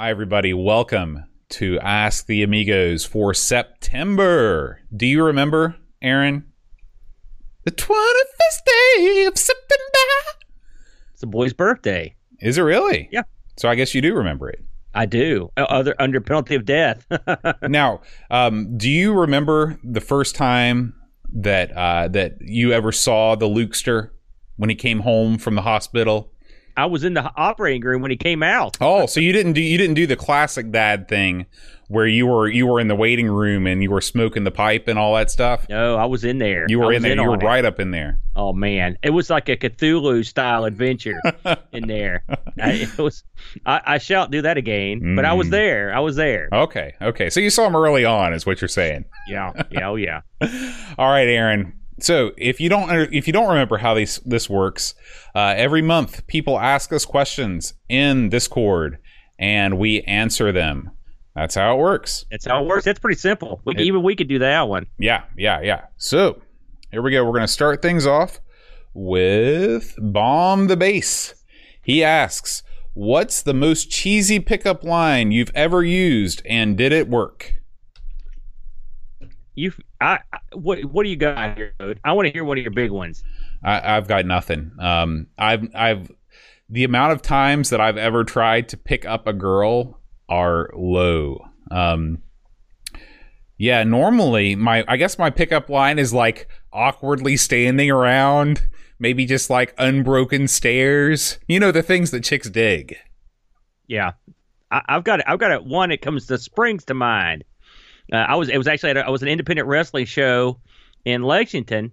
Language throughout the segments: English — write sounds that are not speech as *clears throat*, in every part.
Hi, everybody. Welcome to Ask the Amigos for September. Do you remember, Aaron? The 21st day of September. It's the boy's birthday. Is it really? Yeah. So I guess you do remember it. I do. Uh, Other under penalty of death. *laughs* now, um, do you remember the first time that uh, that you ever saw the Lukester when he came home from the hospital? I was in the operating room when he came out. Oh, so you didn't do you didn't do the classic dad thing where you were you were in the waiting room and you were smoking the pipe and all that stuff. No, I was in there. You were in there. you were it. right up in there. Oh man, it was like a Cthulhu style adventure *laughs* in there. I, it was. I, I shall do that again, but I was Mm. there. I was there. Okay, okay. So you saw him early on, is what you're saying. Yeah, yeah, oh yeah. *laughs* All right, Aaron. So if you don't if you don't remember how this this works, uh, every month people ask us questions in Discord and we answer them. That's how it works. That's how it works. That's pretty simple. We, It- even we could do that one. Yeah, yeah, yeah. So here we go. We're going to start things off with Bomb the base. He asks, What's the most cheesy pickup line you've ever used and did it work? You, I, what, what do you got here? I want to hear one of your big ones. I, I've got nothing. Um, I've, I've, the amount of times that I've ever tried to pick up a girl are low. Um, yeah, normally my, I guess my pickup line is like awkwardly standing around, maybe just like unbroken stairs. You know, the things that chicks dig. Yeah, I, I've got I've got a one it comes that springs to mind. Uh, I was it was actually at a, I was an independent wrestling show in Lexington,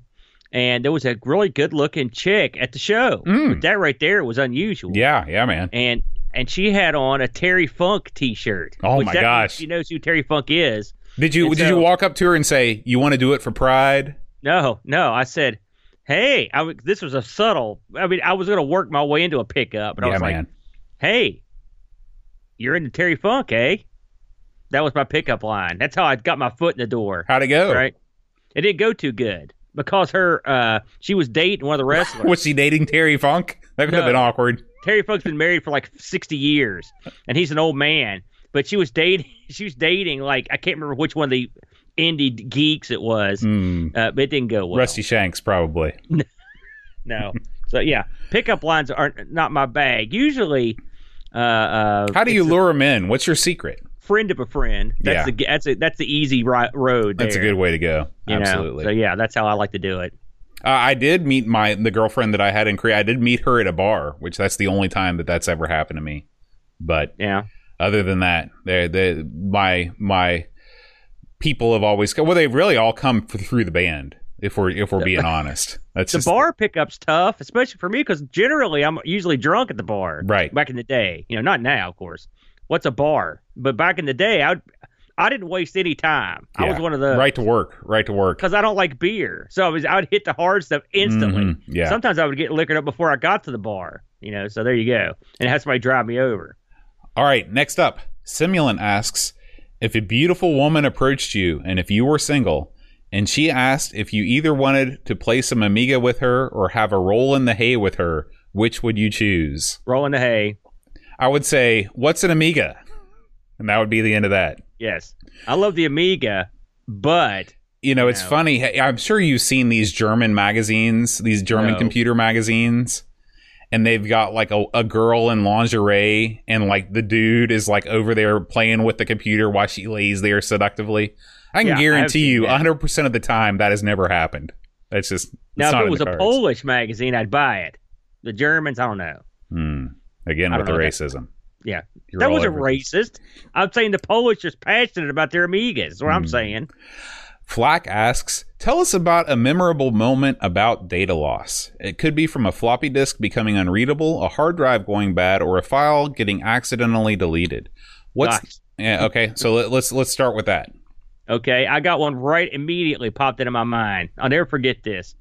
and there was a really good looking chick at the show. Mm. But that right there was unusual. Yeah, yeah, man. and and she had on a Terry Funk T-shirt. Oh, my gosh. She knows who Terry Funk is. Did you And did you walk up to her and say you want to do it for pride? No, no, I said. Hey, I, w- this was a subtle. I mean, I was going to work my way into a pickup, but I yeah, was like, hey, you're into Terry Funk, eh? That was my pickup line. That's how I got my foot in the door. How'd it go? Right? It didn't go too good because her uh she was dating one of the wrestlers. *laughs* Was she dating Terry Funk? That could have been awkward. Terry Funk's been married for like 60 years and he's an old man, but she was dating *laughs* she was dating like I can't remember which one of the indie geeks it was. Hmm. Uh, but it didn't go well. Rusty Shanks, probably. *laughs* No. So yeah, pickup lines aren't not my bag. Usually uh, uh How do you lure him in? What's your secret? Friend of a friend? That's Yeah. the that's a, that's the easy ri- road. That's a good way to go. you know? Absolutely. So yeah, that's how I like to do it. Uh, I did meet my the girlfriend that I had in Korea. I did meet her at a bar, which that's the only time that that's ever happened to me. But Yeah. other than that, they they my my people have always come. well they've really all come through the band. If we're if we're being *laughs* honest, that's The just bar pickup's tough, especially for me because generally I'm usually drunk at the bar. right. Back in the day, you know, not now, of course. What's a bar? But back in the day, I I didn't waste any time. I was one of the right to work, right to work. because I don't like beer, so I was I would hit the hard stuff instantly. Mhm. Yeah. Sometimes I would get liquored up before I got to the bar. You know, so there you go, and have somebody drive me over. All right, next up, Simulant asks if a beautiful woman approached you and if you were single, and she asked if you either wanted to play some Amiga with her or have a roll in the hay with her, which would you choose? Roll in the hay. I would say, what's an Amiga? And that would be the end of that. Yes, I love the Amiga, but You know, it's No. funny. I'm sure you've seen these German magazines, these German No. computer magazines, and they've got like a, a girl in lingerie, and like the dude is like over there playing with the computer while she lays there seductively. I can Yeah, guarantee you, that. 100% of the time, that has never happened. That's just it's now if it was a cards. Polish magazine, I'd buy it. The Germans, I don't know. Hmm. Again I with the don't know. Racism. Yeah. You're that wasn't over- racist. I'm saying the Polish is passionate about their Amigas. Is what I'm Hmm. saying. Flack asks, tell us about a memorable moment about data loss. It could be from a floppy disk becoming unreadable, a hard drive going bad, or a file getting accidentally deleted. What's Gosh. yeah, okay, so let, let's let's start with that. Okay, I got one right immediately popped into my mind. I'll never forget this.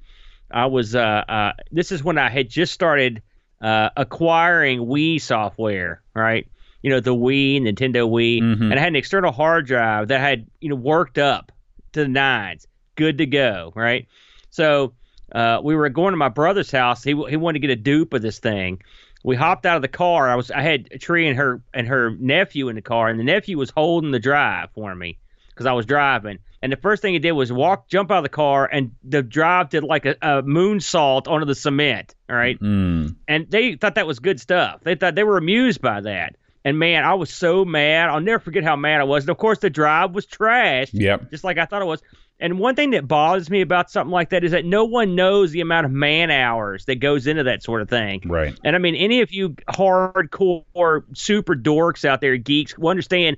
I was uh, uh this is when I had just started uh acquiring Wii software, right? You know, the Wii, Nintendo Wii, Mhm. and I had an external hard drive that had, you know, worked up to the nines, good to go, right? So uh, we were going to my brother's house. He he wanted to get a dupe of this thing, we hopped out of the car. I was I had Tree and her and her nephew in the car, and the nephew was holding the drive for me because I was driving. And the first thing he did was walk, jump out of the car, and the drive did like a, a moonsault onto the cement. All right, Mm. and they thought that was good stuff. They thought they were amused by that. And man, I was so mad. I'll never forget how mad I was. And of course, the drive was trashed, Yep. just like I thought it was. And one thing that bothers me about something like that is that no one knows the amount of man hours that goes into that sort of thing. Right. And I mean, any of you hardcore super dorks out there, geeks, will understand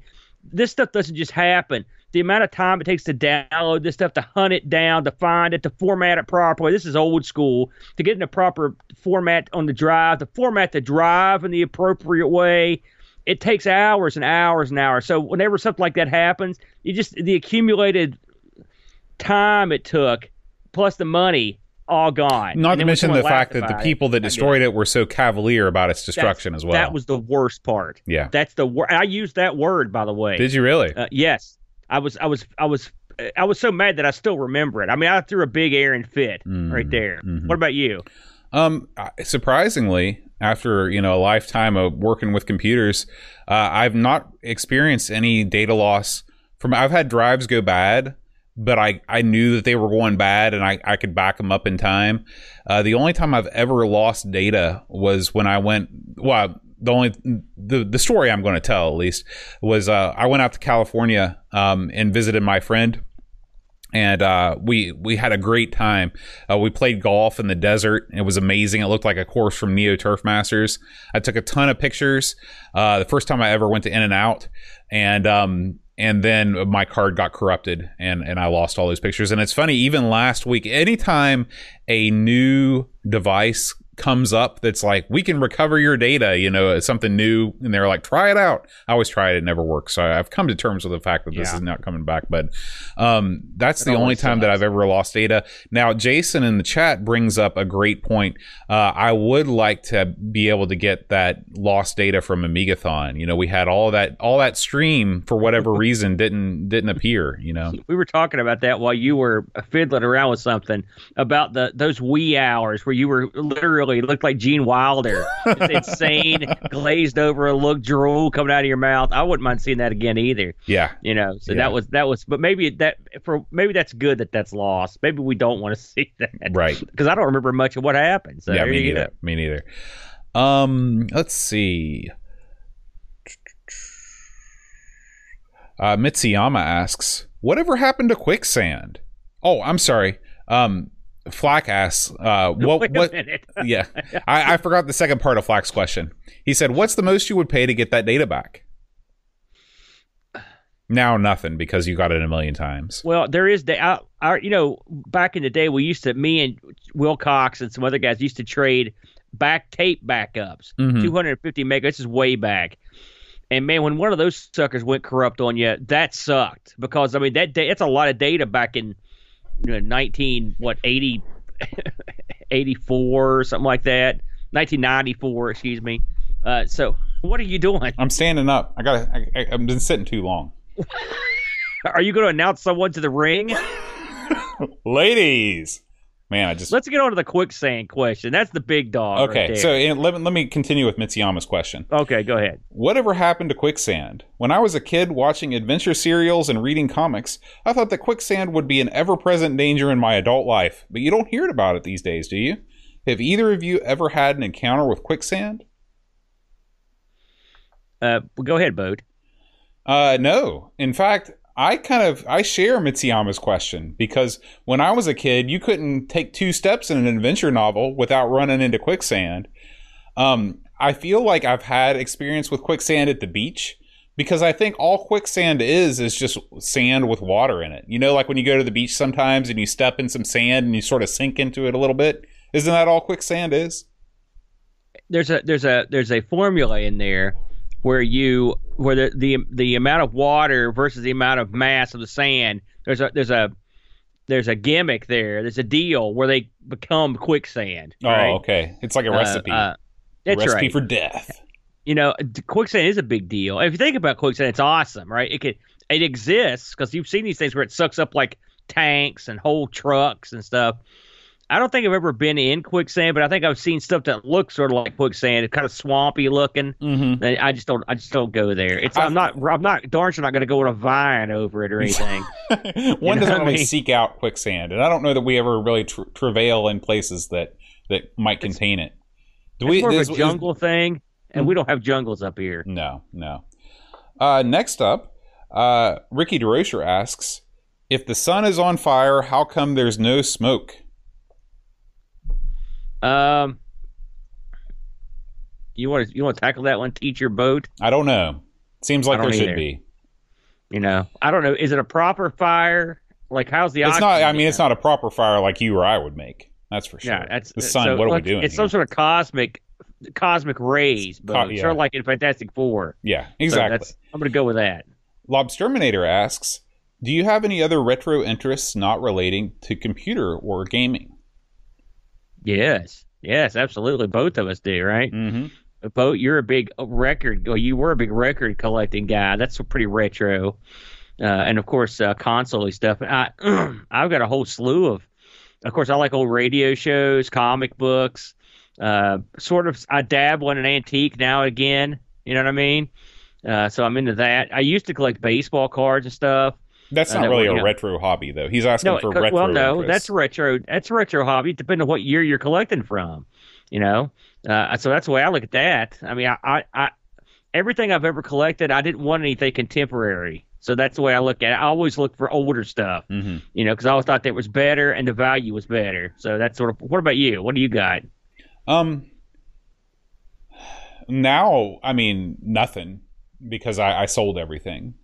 this stuff doesn't just happen. The amount of time it takes to download this stuff, to hunt it down, to find it, to format it properly. This is old school. To get in the proper format on the drive, to format the drive in the appropriate way. It takes hours and hours and hours. So whenever something like that happens, you just the accumulated time it took, plus the money, all gone. Not to mention the fact that the about it, people that I get it. destroyed it were so cavalier about its destruction That's- as well. That was the worst part. yeah. That's the word. I used that word, by the way. Did you really? Uh, yes, I was. I was. I was. I was so mad that I still remember it. I mean, I threw a big Aaron fit Mm, right there. mhm. What about you? Um, surprisingly, after you know a lifetime of working with computers, uh, I've not experienced any data loss from. I've had drives go bad, but I I knew that they were going bad, and I I could back them up in time. Uh, the only time I've ever lost data was when I went. Well, the only the the story I'm going to tell at least was uh, I went out to California um, and visited my friend and uh, we we had a great time. Uh, we played golf in the desert. It was amazing. It looked like a course from Neo Turf Masters. I took a ton of pictures. Uh, the first time I ever went to In and Out, and um, and then my card got corrupted, and and I lost all those pictures. And it's funny, even last week, anytime a new device comes up that's like we can recover your data you know something new and they're like try it out i always try it it never works so i've come to terms with the fact that this Yeah. is not coming back but um, that's It the only time that. I've ever lost data. Now, Jason in the chat brings up a great point. Uh, I would like to be able to get that lost data from Amigathon. You know, we had all that all that stream for whatever *laughs* reason didn't didn't appear. You know, We were talking about that while you were fiddling around with something about the those wee hours where you were literally looked like Gene Wilder, It's *laughs* insane, glazed over a look, drool coming out of your mouth. I wouldn't mind seeing that again either. yeah, You know, so Yeah. that was that was, but maybe that for maybe that's good that that's lost. Maybe we don't want to *laughs* see that, right. Because I don't remember much of what happened. So yeah, me neither. go. Me neither. Um, let's see. Uh, Mitsuyama asks, "Whatever happened to quicksand?" Oh, I'm sorry. Um, Flack asks, uh, *laughs* "What? Wait a what? minute. yeah, I, I forgot the second part of Flack's question. He said, "What's the most you would pay to get that data back?" Now nothing because you got it a million times. Well, there is the I, I, you know back in the day we used to me and Will Cox and some other guys used to trade back tape backups, Mhm. 250 mega. This is way back. And man, when one of those suckers went corrupt on you, that sucked because I mean that da- that's a lot of data back in you know, 19 what 80 *laughs* 84 or something like that. 1994, excuse me. Uh, so what are you doing? I'm standing up. I got. I, I, I've been sitting too long. *laughs* Are you going to announce someone to the ring? *laughs* Ladies, man, I just Let's get on to the quicksand question. That's the big dog. right okay. there. so and let, me- let me continue with Mitsuyama's question. okay, go ahead. Whatever happened to quicksand? When I was a kid watching adventure serials and reading comics, I thought that quicksand would be an ever present danger in my adult life, but you don't hear about it these days, do you? Have either of you ever had an encounter with quicksand? Uh, well, go ahead, Bode. Uh, no. In fact, I kind of I share Mitsuyama's question because when I was a kid, you couldn't take two steps in an adventure novel without running into quicksand. Um, I feel like I've had experience with quicksand at the beach because I think all quicksand is is just sand with water in it. You know, like when you go to the beach sometimes and you step in some sand and you sort of sink into it a little bit. Isn't that all quicksand is? There's a there's a there's a formula in there where you where the the the amount of water versus the amount of mass of the sand. There's a there's a there's a gimmick there. There's a deal where they become quicksand. Oh, okay. It's like a Uh, recipe. uh, that's recipe right. for death. you know, quicksand is a big deal. If you think about quicksand, it's awesome, right? It could it exists because you've seen these things where it sucks up like tanks and whole trucks and stuff. I don't think I've ever been in quicksand, but I think I've seen stuff that looks sort of like quicksand. It's kind of swampy looking. Mm-hmm. I just don't. I just don't go there. It's. I'm not. I'm not. Darn sure not going to go with a vine over it or anything. *laughs* One You know doesn't I really mean? seek out quicksand, and I don't know that we ever really tr- travail in places that that might contain it. Do it's more is- of a is- jungle thing, and Hmm. we don't have jungles up here. No, no. Uh, next up, uh, Ricky DeRocher asks, "If the sun is on fire, how come there's no smoke?" Um, you want to you want to tackle that one? Teach your boat. I don't know. Seems like there don't should be. You know, I don't know. Is it a proper fire? Like, how's the? It's not. I mean, it's not a proper fire like you or I would make. That's for sure. Yeah, that's the sun. so, what are we doing? It's here? some sort of cosmic, cosmic rays, but Co- yeah. sort of like in Fantastic Four. yeah, So exactly. that's- I'm gonna go with that. Lobsterminator asks, "Do you have any other retro interests not relating to computer or gaming?" Yes, yes, absolutely. Both of us do, right? Mm-hmm. Both. You're a big record. Well, you were a big record collecting guy. That's pretty retro. Uh, and of course, uh, console stuff. I, *clears throat* I've got a whole slew of. Of course, I like old radio shows, comic books. Uh, sort of, I dabble in an antique now and again. You know what I mean? Uh, so I'm into that. I used to collect baseball cards and stuff. That's not really a retro hobby, though. He's asking No, for retro. well, no, interests. that's retro. That's a retro hobby, depending on what year you're collecting from. You know, uh, so that's the way I look at that. I mean, I, I, I, everything I've ever collected, I didn't want anything contemporary. So that's the way I look at it. I always look for older stuff, hmm you know, because I always thought that was better and the value was better. So that's sort of. What about you? What do you got? Um. Now, I mean, nothing because I, I sold everything.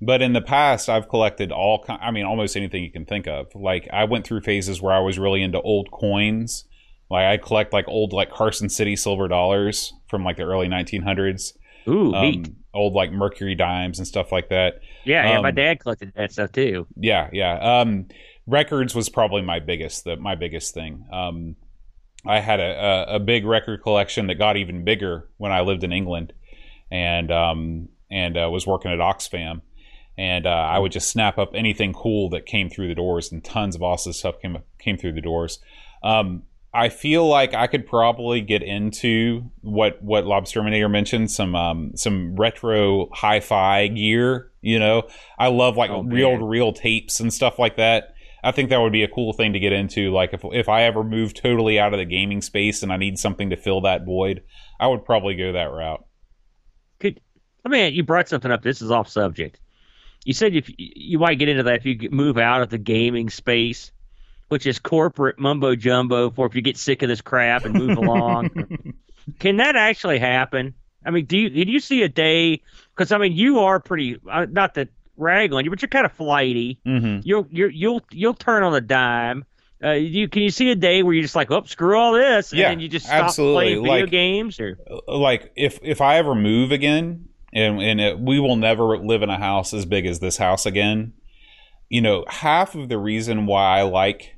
But in the past, I've collected all. I mean, almost anything you can think of. Like I went through phases where I was really into old coins. Like I collect like old like Carson City silver dollars from like the early 1900s. Ooh, neat. Um, old like Mercury dimes and stuff like that. Yeah, yeah. My um, dad collected that stuff too. Yeah, yeah. Um, records was probably my biggest, the, my biggest thing. Um, I had a, a, a big record collection that got even bigger when I lived in England, and um, and uh, was working at Oxfam, and uh, I would just snap up anything cool that came through the doors, and tons of awesome stuff came came through the doors. Um, I feel like I could probably get into what what Lobsterminator mentioned some um, some retro hi-fi gear. You know, I love like Oh, real to reel tapes and stuff like that. I think that would be a cool thing to get into. Like if if I ever move totally out of the gaming space and I need something to fill that void, I would probably go that route. Could I mean you brought something up. This is off subject. You said if you might get into that if you move out of the gaming space, which is corporate mumbo jumbo. For if you get sick of this crap and move along, *laughs* can that actually happen? I mean, do you did you see a day? Because I mean, you are pretty uh, not that rag on you, but you're kind of flighty. hmm You'll you'll you'll you'll turn on a dime. Uh, you can you see a day where you're just like, oh, screw all this, and Yeah, then you just stop absolutely. playing video Like- games, or Like if if I ever move again, and and it, we will never live in a house as big as this house again. You know, half of the reason why I like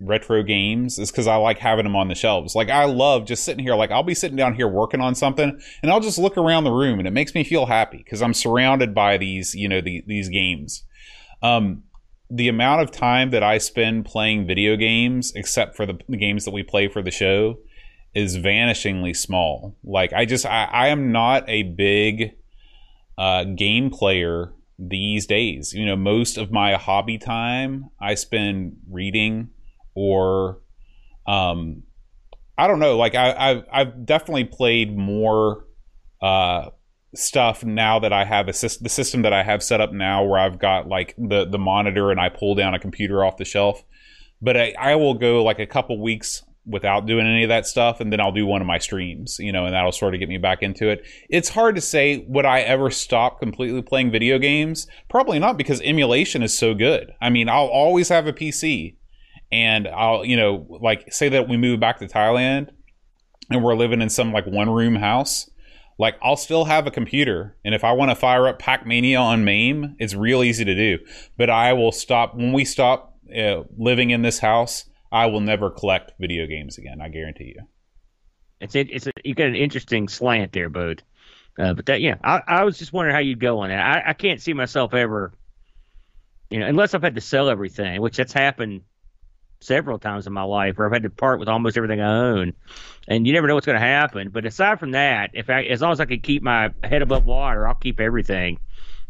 retro games is because I like having them on the shelves. Like I love just sitting here. Like I'll be sitting down here working on something, and I'll just look around the room, and it makes me feel happy because I'm surrounded by these, you know, the, these games. Um, the amount of time that I spend playing video games, except for the, the games that we play for the show, is vanishingly small. Like I just, I, I am not a big uh, game player these days. You know, most of my hobby time I spend reading or um I don't know, like I I've, I've definitely played more uh stuff now that I have a the system that I have set up now where I've got like the the monitor and I pull down a computer off the shelf. But I, I will go like a couple weeks without doing any of that stuff and then I'll do one of my streams, you know, and that'll sort of get me back into it. It's hard to say would I ever stop completely playing video games? Probably not because emulation is so good. I mean, I'll always have a PC and I'll, you know, like say that we move back to Thailand and we're living in some like one room house, like I'll still have a computer. And if I want to fire up Pac Mania on MAME, it's real easy to do. But I will stop when we stop uh, living in this house. I will never collect video games again. I guarantee you. It's it, it's a, you got an interesting slant there, Bode. Uh, but that yeah, I, I was just wondering how you'd go on that. I, I can't see myself ever, you know, unless I've had to sell everything, which that's happened several times in my life where I've had to part with almost everything I own, and you never know what's going to happen. But aside from that, if I, as long as I can keep my head above water, I'll keep everything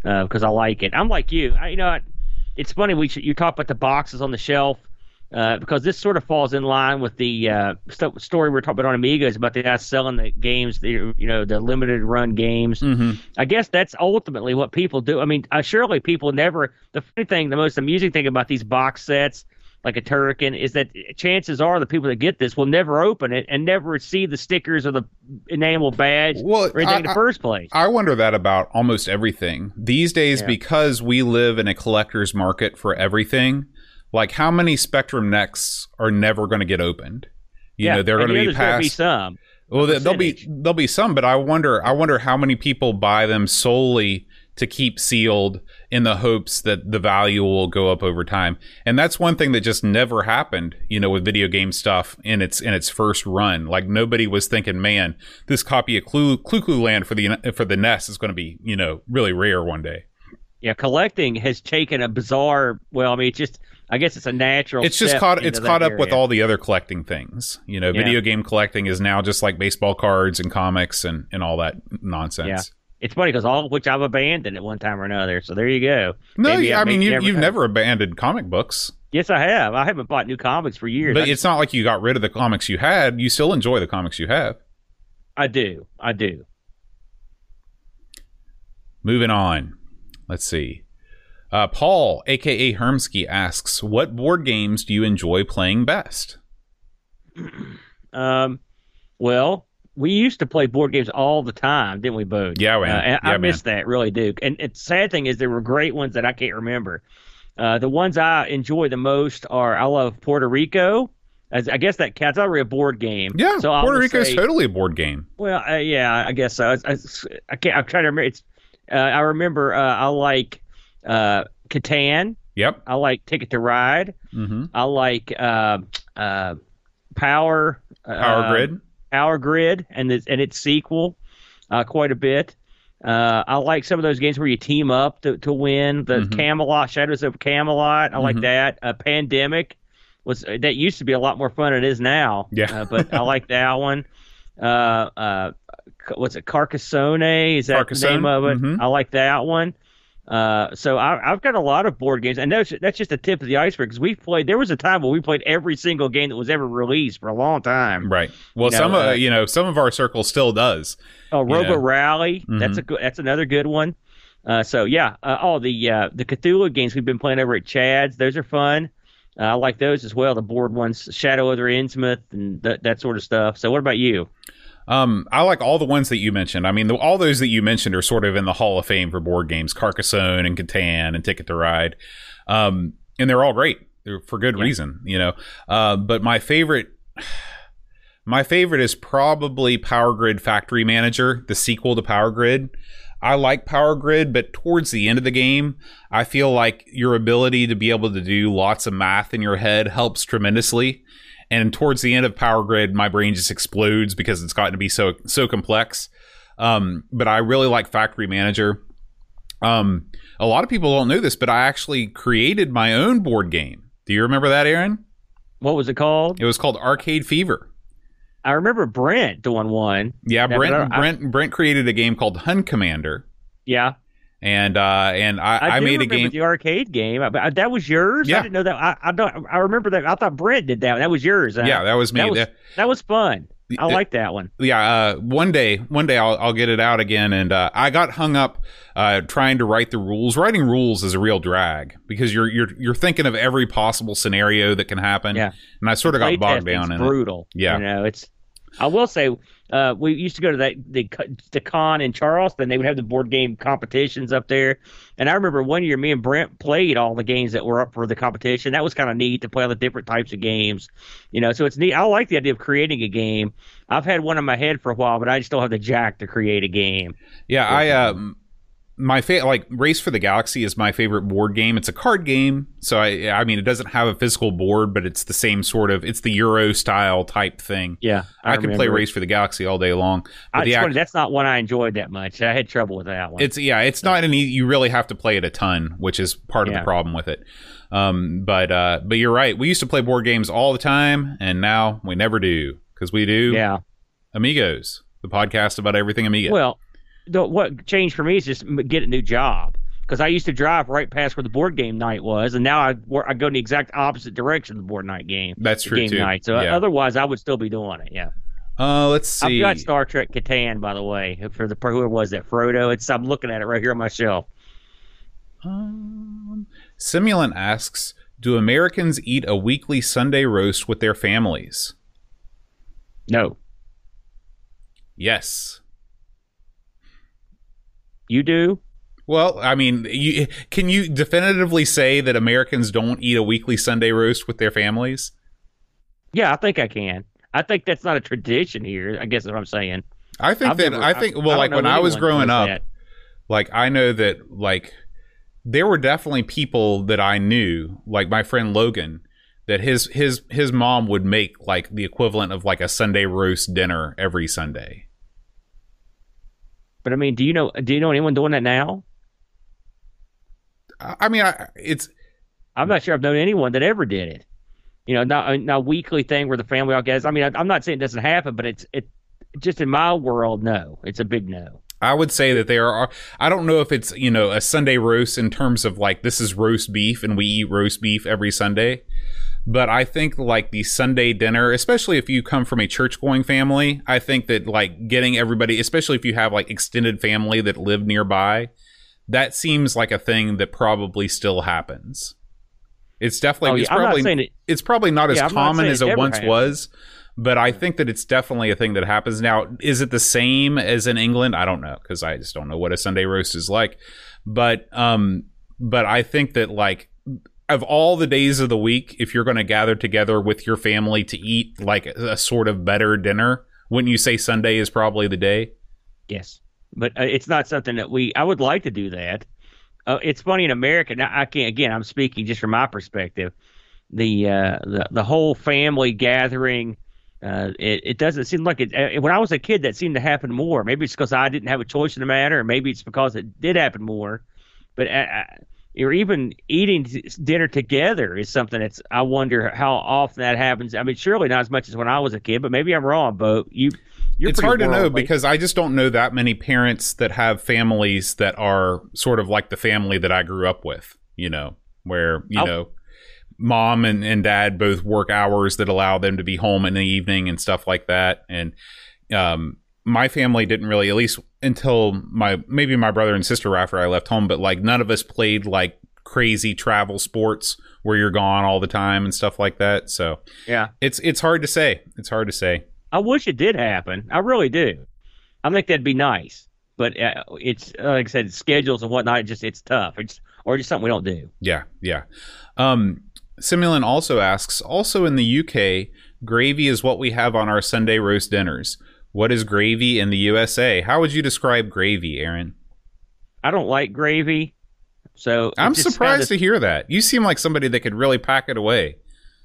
because uh, I like it. I'm like you. I, you know, it's funny we you talk about the boxes on the shelf. Uh, because this sort of falls in line with the uh, st- story we are talking about on Amigos about the guys selling the games, the, you know, the limited run games. Mm-hmm. I guess that's ultimately what people do. I mean, uh, surely people never. The funny thing, the most amusing thing about these box sets, like a Turrican, is that chances are the people that get this will never open it and never see the stickers or the enamel badge well, or anything I, in the first place. I wonder that about almost everything these days Yeah. because we live in a collector's market for everything. Like, how many Spectrum Nexts are never going to get opened? You know, they're going to be be some. Well, there- there'll be there'll be some, but I wonder I wonder how many people buy them solely to keep sealed in the hopes that the value will go up over time. And that's one thing that just never happened, you know, with video game stuff in its in its first run. Like nobody was thinking, man, this copy of Clu Clu Clu Land for the for the NES is going to be, you know, really rare one day. Yeah, collecting has taken a bizarre. Well, I mean, it's just. I guess it's a natural. It's just caught it's caught up with all the other collecting things. You know, Yeah. video game collecting is now just like baseball cards and comics and and all that nonsense. Yeah. It's funny because all of which I've abandoned at one time or another. So there you go. No, Maybe I, I- mean you, never you've never abandoned comic books, Yes, I have. I haven't bought new comics for years. but I, it's not like you got rid of the comics you had. You still enjoy the comics you have. I do. I do. Moving on, let's see. Uh, Paul, aka Hermsky, asks, "What board games do you enjoy playing best?" *clears throat* Um, well, we used to play board games all the time, didn't we, both? Yeah, man. Uh, and Yeah, I man. miss that, really Duke. And the sad thing is, there were great ones that I can't remember. Uh, the ones I enjoy the most are I love Puerto Rico. As I guess that. Not really a board game. Yeah, so Puerto Rico is totally a board game. Well, uh, yeah, I guess so. I, I, I can't. I'm trying to remember. It's. Uh, I remember. Uh, I like uh, Catan. Yep. I like Ticket to Ride. Mm-hmm. I like uh, uh, Power. Power uh, Grid. Power Grid, and its and its sequel, uh, quite a bit. Uh, I like some of those games where you team up to, to win. The Mhm. Camelot, Shadows of Camelot, I like Mhm. that. Uh, Pandemic was that used to be a lot more fun than it is now. Yeah. but I like that *laughs* one. Uh, uh, what's it? Carcassonne is that the Carcassonne? name of it? Mhm. I like that one. Uh, so I, I've got a lot of board games, and that's that's just the tip of the iceberg. Because we played, there was a time when we played every single game that was ever released for a long time. Right. Well, No, some uh, uh, you know some of our circle still does. Oh. Robo Rally, that's Mhm. a good, that's another good one. Uh, so yeah, uh, oh the uh, the Cthulhu games we've been playing over at Chad's, those are fun. Uh, I like those as well. The board ones, Shadow of the Innsmouth, and that that sort of stuff. So what about you? Um, I like all the ones that you mentioned. I mean, the, all those that you mentioned are sort of in the Hall of Fame for board games: Carcassonne and Catan and Ticket to Ride. Um, and they're all great They're for good Yeah. reason, you know. Uh, but my favorite, *sighs* my favorite is probably Power Grid Factory Manager, the sequel to Power Grid. I like Power Grid, but towards the end of the game, I feel like your ability to be able to do lots of math in your head helps tremendously. And towards the end of Power Grid, my brain just explodes because it's gotten to be so so complex. Um, but I really like Factory Manager. Um, a lot of people don't know this, but I actually created my own board game. Do you remember that, Aaron? What was it called? It was called Arcade Fever. I remember Brent doing one. Yeah, Brent I- Brent Brent created a game called Hun Commander, Yeah, and uh, and I, I, I, made a game. the arcade game. I- that was yours. Yeah. I didn't know that. I, I don't. I remember that. I thought Brent did that. That was yours. Uh, yeah, that was me. that was that was fun. I like that one. yeah uh, one day one day I'll, I'll get it out again and uh, i got hung up uh, trying to write the rules writing rules is a real drag because you're you're you're thinking of every possible scenario that can happen Yeah. and i sort of got bogged down in it brutal. Yeah. you know it's. I will say, uh, we used to go to that the the con in Charleston. They would have the board game competitions up there, and I remember one year me and Brent played all the games that were up for the competition. That was kind of neat to play all the different types of games, you know. So it's neat. I like the idea of creating a game. I've had one in my head for a while, but I just don't have the jack to create a game. yeah i um my favorite, like Race for the Galaxy is my favorite board game. It's a card game, so I I mean it doesn't have a physical board, but it's the same sort of it's the Euro style type thing. Yeah, I, can play. Race for the Galaxy all day long. I, the act- funny, that's not one I enjoyed that much. I had trouble with that one. it's yeah, it's not any. You really have to play it a ton, which is part of the problem with it. Um, but uh, but you're right. We used to play board games all the time, and now we never do because we do yeah. Amigos, the podcast about everything Amiga. Well, the, what changed for me is just get a new job because I used to drive right past where the board game night was, and now I I go in the exact opposite direction of the board night game. That's true game too. night. So yeah. otherwise, I would still be doing it. Yeah. uh, let's see. I've got Star Trek Catan, by the way, for the who was that Frodo. It's I'm looking at it right here on my shelf. Um, Simulant asks, "Do Americans eat a weekly Sunday roast with their families?" No, Yes. You do. Well, I mean, you, can you definitively say that Americans don't eat a weekly Sunday roast with their families? Yeah, I think I can. I think that's not a tradition here. I guess is what I'm saying. I think I've that never- I think well, don't like know when I was growing up, that. like I know that like there were definitely people that I knew, like my friend Logan, that his his his mom would make like the equivalent of like a Sunday roast dinner every Sunday. But I mean, do you know? Do you know anyone doing that now? I mean, I, it's I'm not sure I've known anyone that ever did it. You know, not not a weekly thing where the family all gets. I mean, I, I'm not saying it doesn't happen, but it's it just in my world, no, it's a big no. I would say that there are. I don't know if it's you know a Sunday roast in terms of like this is roast beef and we eat roast beef every Sunday, but I think like the Sunday dinner, especially if you come from a church going family, I think that like getting everybody, especially if you have like extended family that live nearby, that seems like a thing that probably still happens. It's definitely Oh, it's yeah, I'm not probably saying it. it's probably not as Yeah, I'm not common as it it once was, but I think that it's definitely a thing that happens now. Is it the same as in England? I don't know because I just don't know what a Sunday roast is like. But um, but I think that like of all the days of the week, if you're going to gather together with your family to eat like a, sort of better dinner, wouldn't you say Sunday is probably the day? Yes, but uh, it's not something that we. I would like to do that. Uh, it's funny in America. Now, I can't. Again, I'm speaking just from my perspective. The uh, the the whole family gathering. Uh, it, it doesn't seem like it. Uh, when I was a kid, that seemed to happen more. Maybe it's because I didn't have a choice in the matter, or maybe it's because it did happen more. But uh, or even eating dinner together is something that's. I wonder how often that happens. I mean, surely not as much as when I was a kid, but maybe I'm wrong. But you. You're it's hard to know because I just don't know that many parents that have families that are sort of like the family that I grew up with, you know, where, you Oh. know, mom and, and dad both work hours that allow them to be home in the evening and stuff like that. And um, my family didn't really, at least until my, maybe my brother and sister after I left home, but like none of us played like crazy travel sports where you're gone all the time and stuff like that. So yeah. it's, it's hard to say. It's hard to say. I wish it did happen. I really do. I think that'd be nice. But uh, it's uh, like I said, schedules and whatnot. It just it's tough. It's or just something we don't do. Yeah, yeah. Um, Simulant also asks, also in the UK, gravy is what we have on our Sunday roast dinners. What is gravy in the USA? How would you describe gravy, Aaron? I don't like gravy, so I'm surprised kinda- to hear that. You seem like somebody that could really pack it away.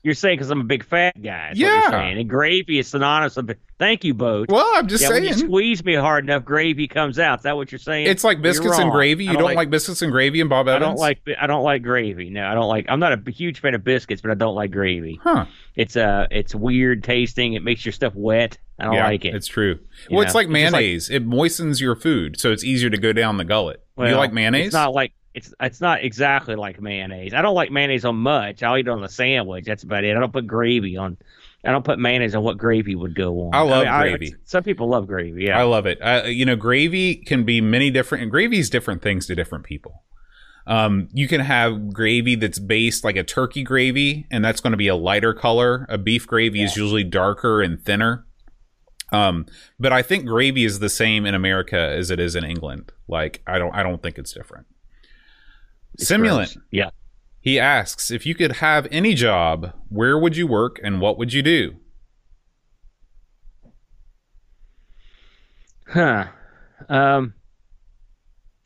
you're saying because I'm a big fat guy. Yeah. saying. and gravy is synonymous. With, thank you, both. Well, I'm just yeah, when you saying. squeeze me hard enough, gravy comes out. Is that what you're saying? It's like biscuits and gravy. You I don't, like, biscuits and gravy and Bob I don't like. I don't like gravy. No, I don't like. I'm not a huge fan of biscuits, but I don't like gravy. Huh. It's uh, it's weird tasting. It makes your stuff wet. I don't yeah, like it. It's true. You well, it's know, like it's like- mayonnaise. it moistens your food, so it's easier to go down the gullet. you like mayonnaise? It's not like it's it's not exactly like mayonnaise. I don't like mayonnaise on much. I'll eat it on the sandwich. That's about it. I don't put gravy on. I don't put mayonnaise on what gravy would go on. I love mean, gravy. some people love gravy. Yeah. I love it. Uh, you know, gravy can be many different, and gravy is different things to different people. Um, you can have gravy that's based like a turkey gravy, and that's going to be a lighter color. A beef gravy is usually darker and thinner. Um, but I think gravy is the same in America as it is in England. Like, I don't, I don't think it's different. It's Simulant. gross. Yeah. He asks if you could have any job, where would you work and what would you do? Huh. Um.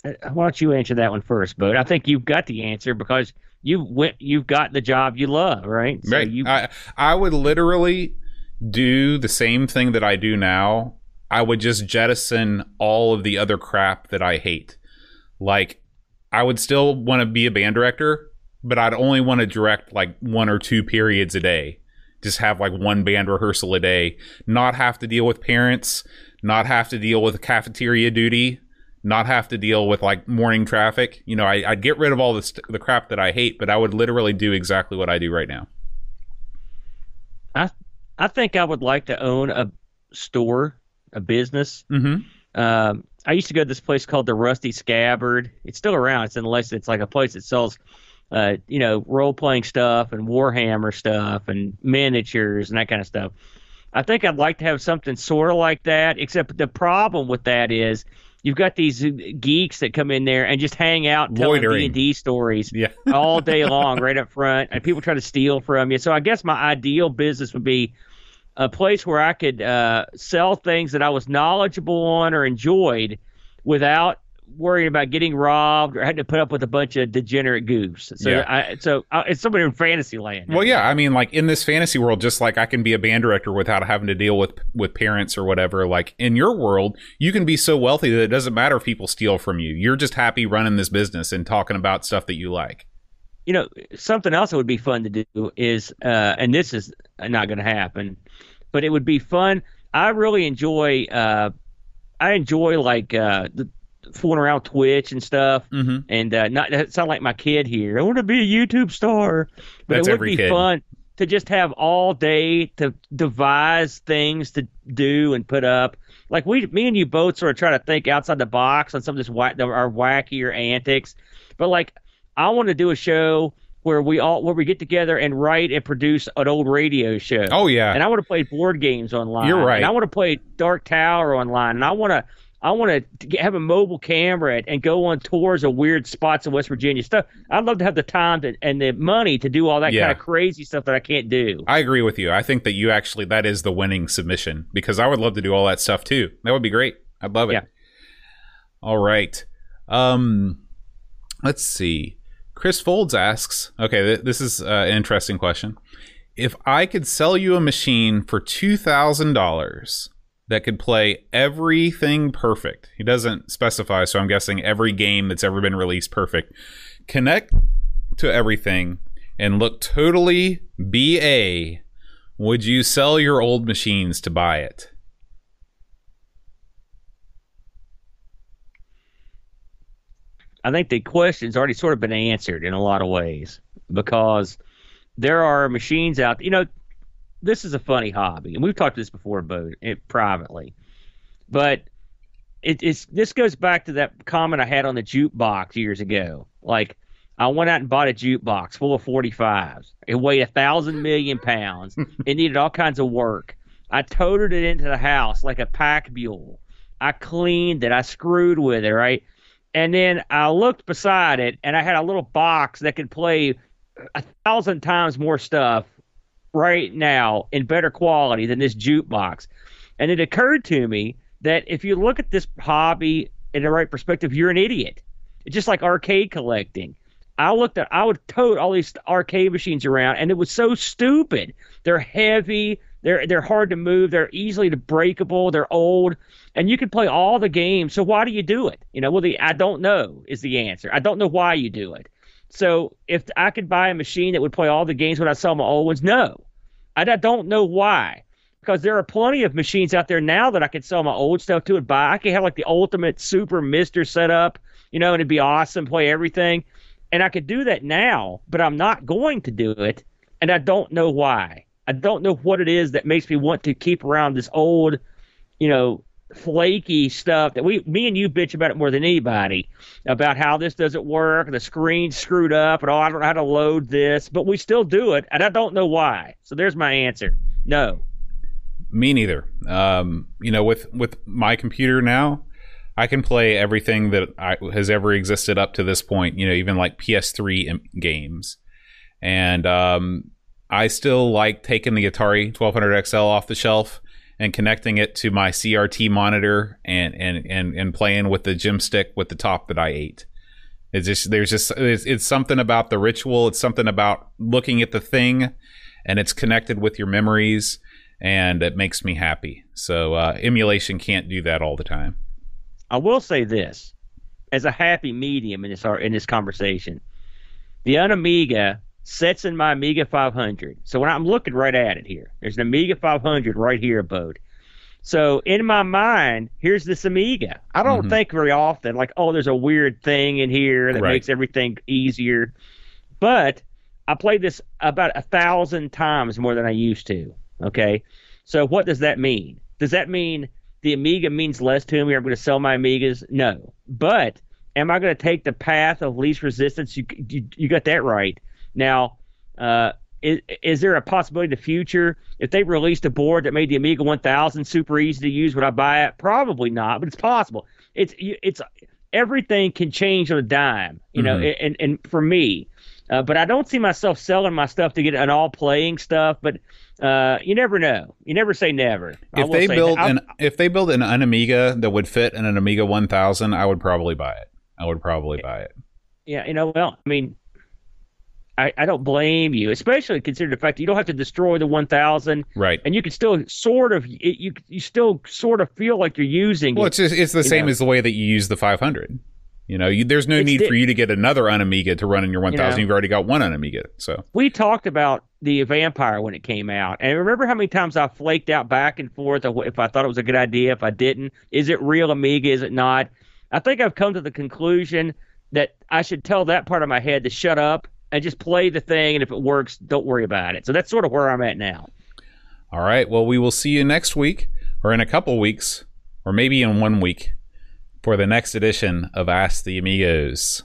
uh, why don't you answer that one first, Bud? I think you've got the answer because you went, you've got the job you love, right? So right. You, I I would literally do the same thing that I do now. I would just jettison all of the other crap that I hate. Like, I would still want to be a band director, but I'd only want to direct like one or two periods a day. Just have like one band rehearsal a day, not have to deal with parents, not have to deal with cafeteria duty, not have to deal with like morning traffic. You know, I, would get rid of all this the crap that I hate, but I would literally do exactly what I do right now. I I think I would like to own a store, a business. Mm-hmm. Um, I used to go to this place called the Rusty Scabbard. It's still around. It's in Lexington. It's like a place that sells uh, you know, role playing stuff and Warhammer stuff and miniatures and that kind of stuff. I think I'd like to have something sort of like that, except the problem with that is you've got these geeks that come in there and just hang out telling D and D stories yeah. *laughs* all day *laughs* long, right up front, and people try to steal from you. So I guess my ideal business would be a place where I could uh, sell things that I was knowledgeable on or enjoyed without worrying about getting robbed or having to put up with a bunch of degenerate goofs. So, yeah. I, so uh, it's somebody in fantasy land. Well, yeah, I mean, like in this fantasy world, just like I can be a band director without having to deal with with parents or whatever. Like in your world, you can be so wealthy that it doesn't matter if people steal from you. You're just happy running this business and talking about stuff that you like. You know, something else that would be fun to do is, uh, and this is not going to happen, but it would be fun. I really enjoy. Uh, I enjoy like uh, the fooling around Twitch and stuff, mm-hmm. and uh, not that sound like my kid here. I want to be a YouTube star, but That's it would be kid. fun to just have all day to devise things to do and put up. Like we, me and you both sort of try to think outside the box on some of this whack, our wackier antics. But like, I want to do a show where we all where we get together and write and produce an old radio show. Oh yeah. And I want to play board games online. You're right. And I want to play Dark Tower online. And I want to I want to have a mobile camera and go on tours of weird spots in West Virginia stuff. I'd love to have the time to, and the money to do all that yeah. kind of crazy stuff that I can't do. I agree with you. I think that you actually that is the winning submission because I would love to do all that stuff too. That would be great. I'd love it. Yeah. All right. Um, let's see. Chris Folds asks. Okay, th- this is uh, an interesting question. If I could sell you a machine for two thousand dollars that could play everything perfect. He doesn't specify, so I'm guessing every game that's ever been released perfect. Connect to everything and look totally BA. Would you sell your old machines to buy it? I think the question's already sort of been answered in a lot of ways because there are machines out. You know, this is a funny hobby, and we've talked this before, Bo, it, privately. But it, it's this goes back to that comment I had on the jukebox years ago. Like I went out and bought a jukebox full of 45s. It weighed a thousand million pounds. *laughs* it needed all kinds of work. I toted it into the house like a pack mule. I cleaned it. I screwed with it, right? And then I looked beside it, and I had a little box that could play a thousand times more stuff right now in better quality than this jukebox. And it occurred to me that if you look at this hobby in the right perspective, you're an idiot. It's just like arcade collecting. I looked at I would tote all these arcade machines around and it was so stupid. They're heavy, they're they're hard to move, they're easily breakable, they're old, and you can play all the games. So why do you do it? You know, well the I don't know is the answer. I don't know why you do it. So if I could buy a machine that would play all the games when I sell my old ones, no. I don't know why. Because there are plenty of machines out there now that I could sell my old stuff to and buy. I could have like the ultimate super MiSTer setup, you know, and it'd be awesome, play everything. And I could do that now, but I'm not going to do it. And I don't know why. I don't know what it is that makes me want to keep around this old, you know, flaky stuff that we, me and you bitch about it more than anybody about how this doesn't work, the screen's screwed up, and oh, I don't know how to load this, but we still do it, and I don't know why. So there's my answer. No. Me neither. Um, you know, with with my computer now, I can play everything that I, has ever existed up to this point. You know, even like PS3 games, and um, I still like taking the Atari 1200 XL off the shelf and connecting it to my CRT monitor and and and and playing with the gym stick with the top that I ate. It's just there's just it's, it's something about the ritual. It's something about looking at the thing, and it's connected with your memories, and it makes me happy. So uh, emulation can't do that all the time. I will say this as a happy medium in this in this conversation. The Unamiga sets in my Amiga 500. So when I'm looking right at it here, there's an Amiga 500 right here, Bode. So in my mind, here's this Amiga. I don't Mhm. think very often like, oh, there's a weird thing in here that Right. makes everything easier. But I played this about a thousand times more than I used to. Okay. So what does that mean? Does that mean the Amiga means less to me? I'm going to sell my Amigas? No. But am I going to take the path of least resistance? You you, you got that right. Now, uh, is, is there a possibility in the future if they released a board that made the Amiga 1000 super easy to use? Would I buy it? Probably not, but it's possible. It's it's everything can change on a dime, you know. Mhm. And and for me, uh, but I don't see myself selling my stuff to get an all playing stuff. But uh, you never know. You never say never. If they build an if they build an, an Amiga that would fit in an Amiga 1000, I would probably buy it. I would probably buy it. Yeah, you know, well, I mean, I, I don't blame you, especially considering the fact that you don't have to destroy the 1000 Right. and you can still sort of it, you you still sort of feel like you're using Well, it. it's just, it's the same know. as the way that you use the 500. You know, you, there's no It's need di- for you to get another Unamiga to run in your 1000. know. You've already got one Unamiga. So We talked about the Vampire when it came out, and remember how many times I flaked out back and forth if I thought it was a good idea, if I didn't. Is it real Amiga? Is it not? I think I've come to the conclusion that I should tell that part of my head to shut up and just play the thing, and if it works, don't worry about it. So that's sort of where I'm at now. All right. Well, we will see you next week or in a couple weeks or maybe in one week for the next edition of Ask the Amigos.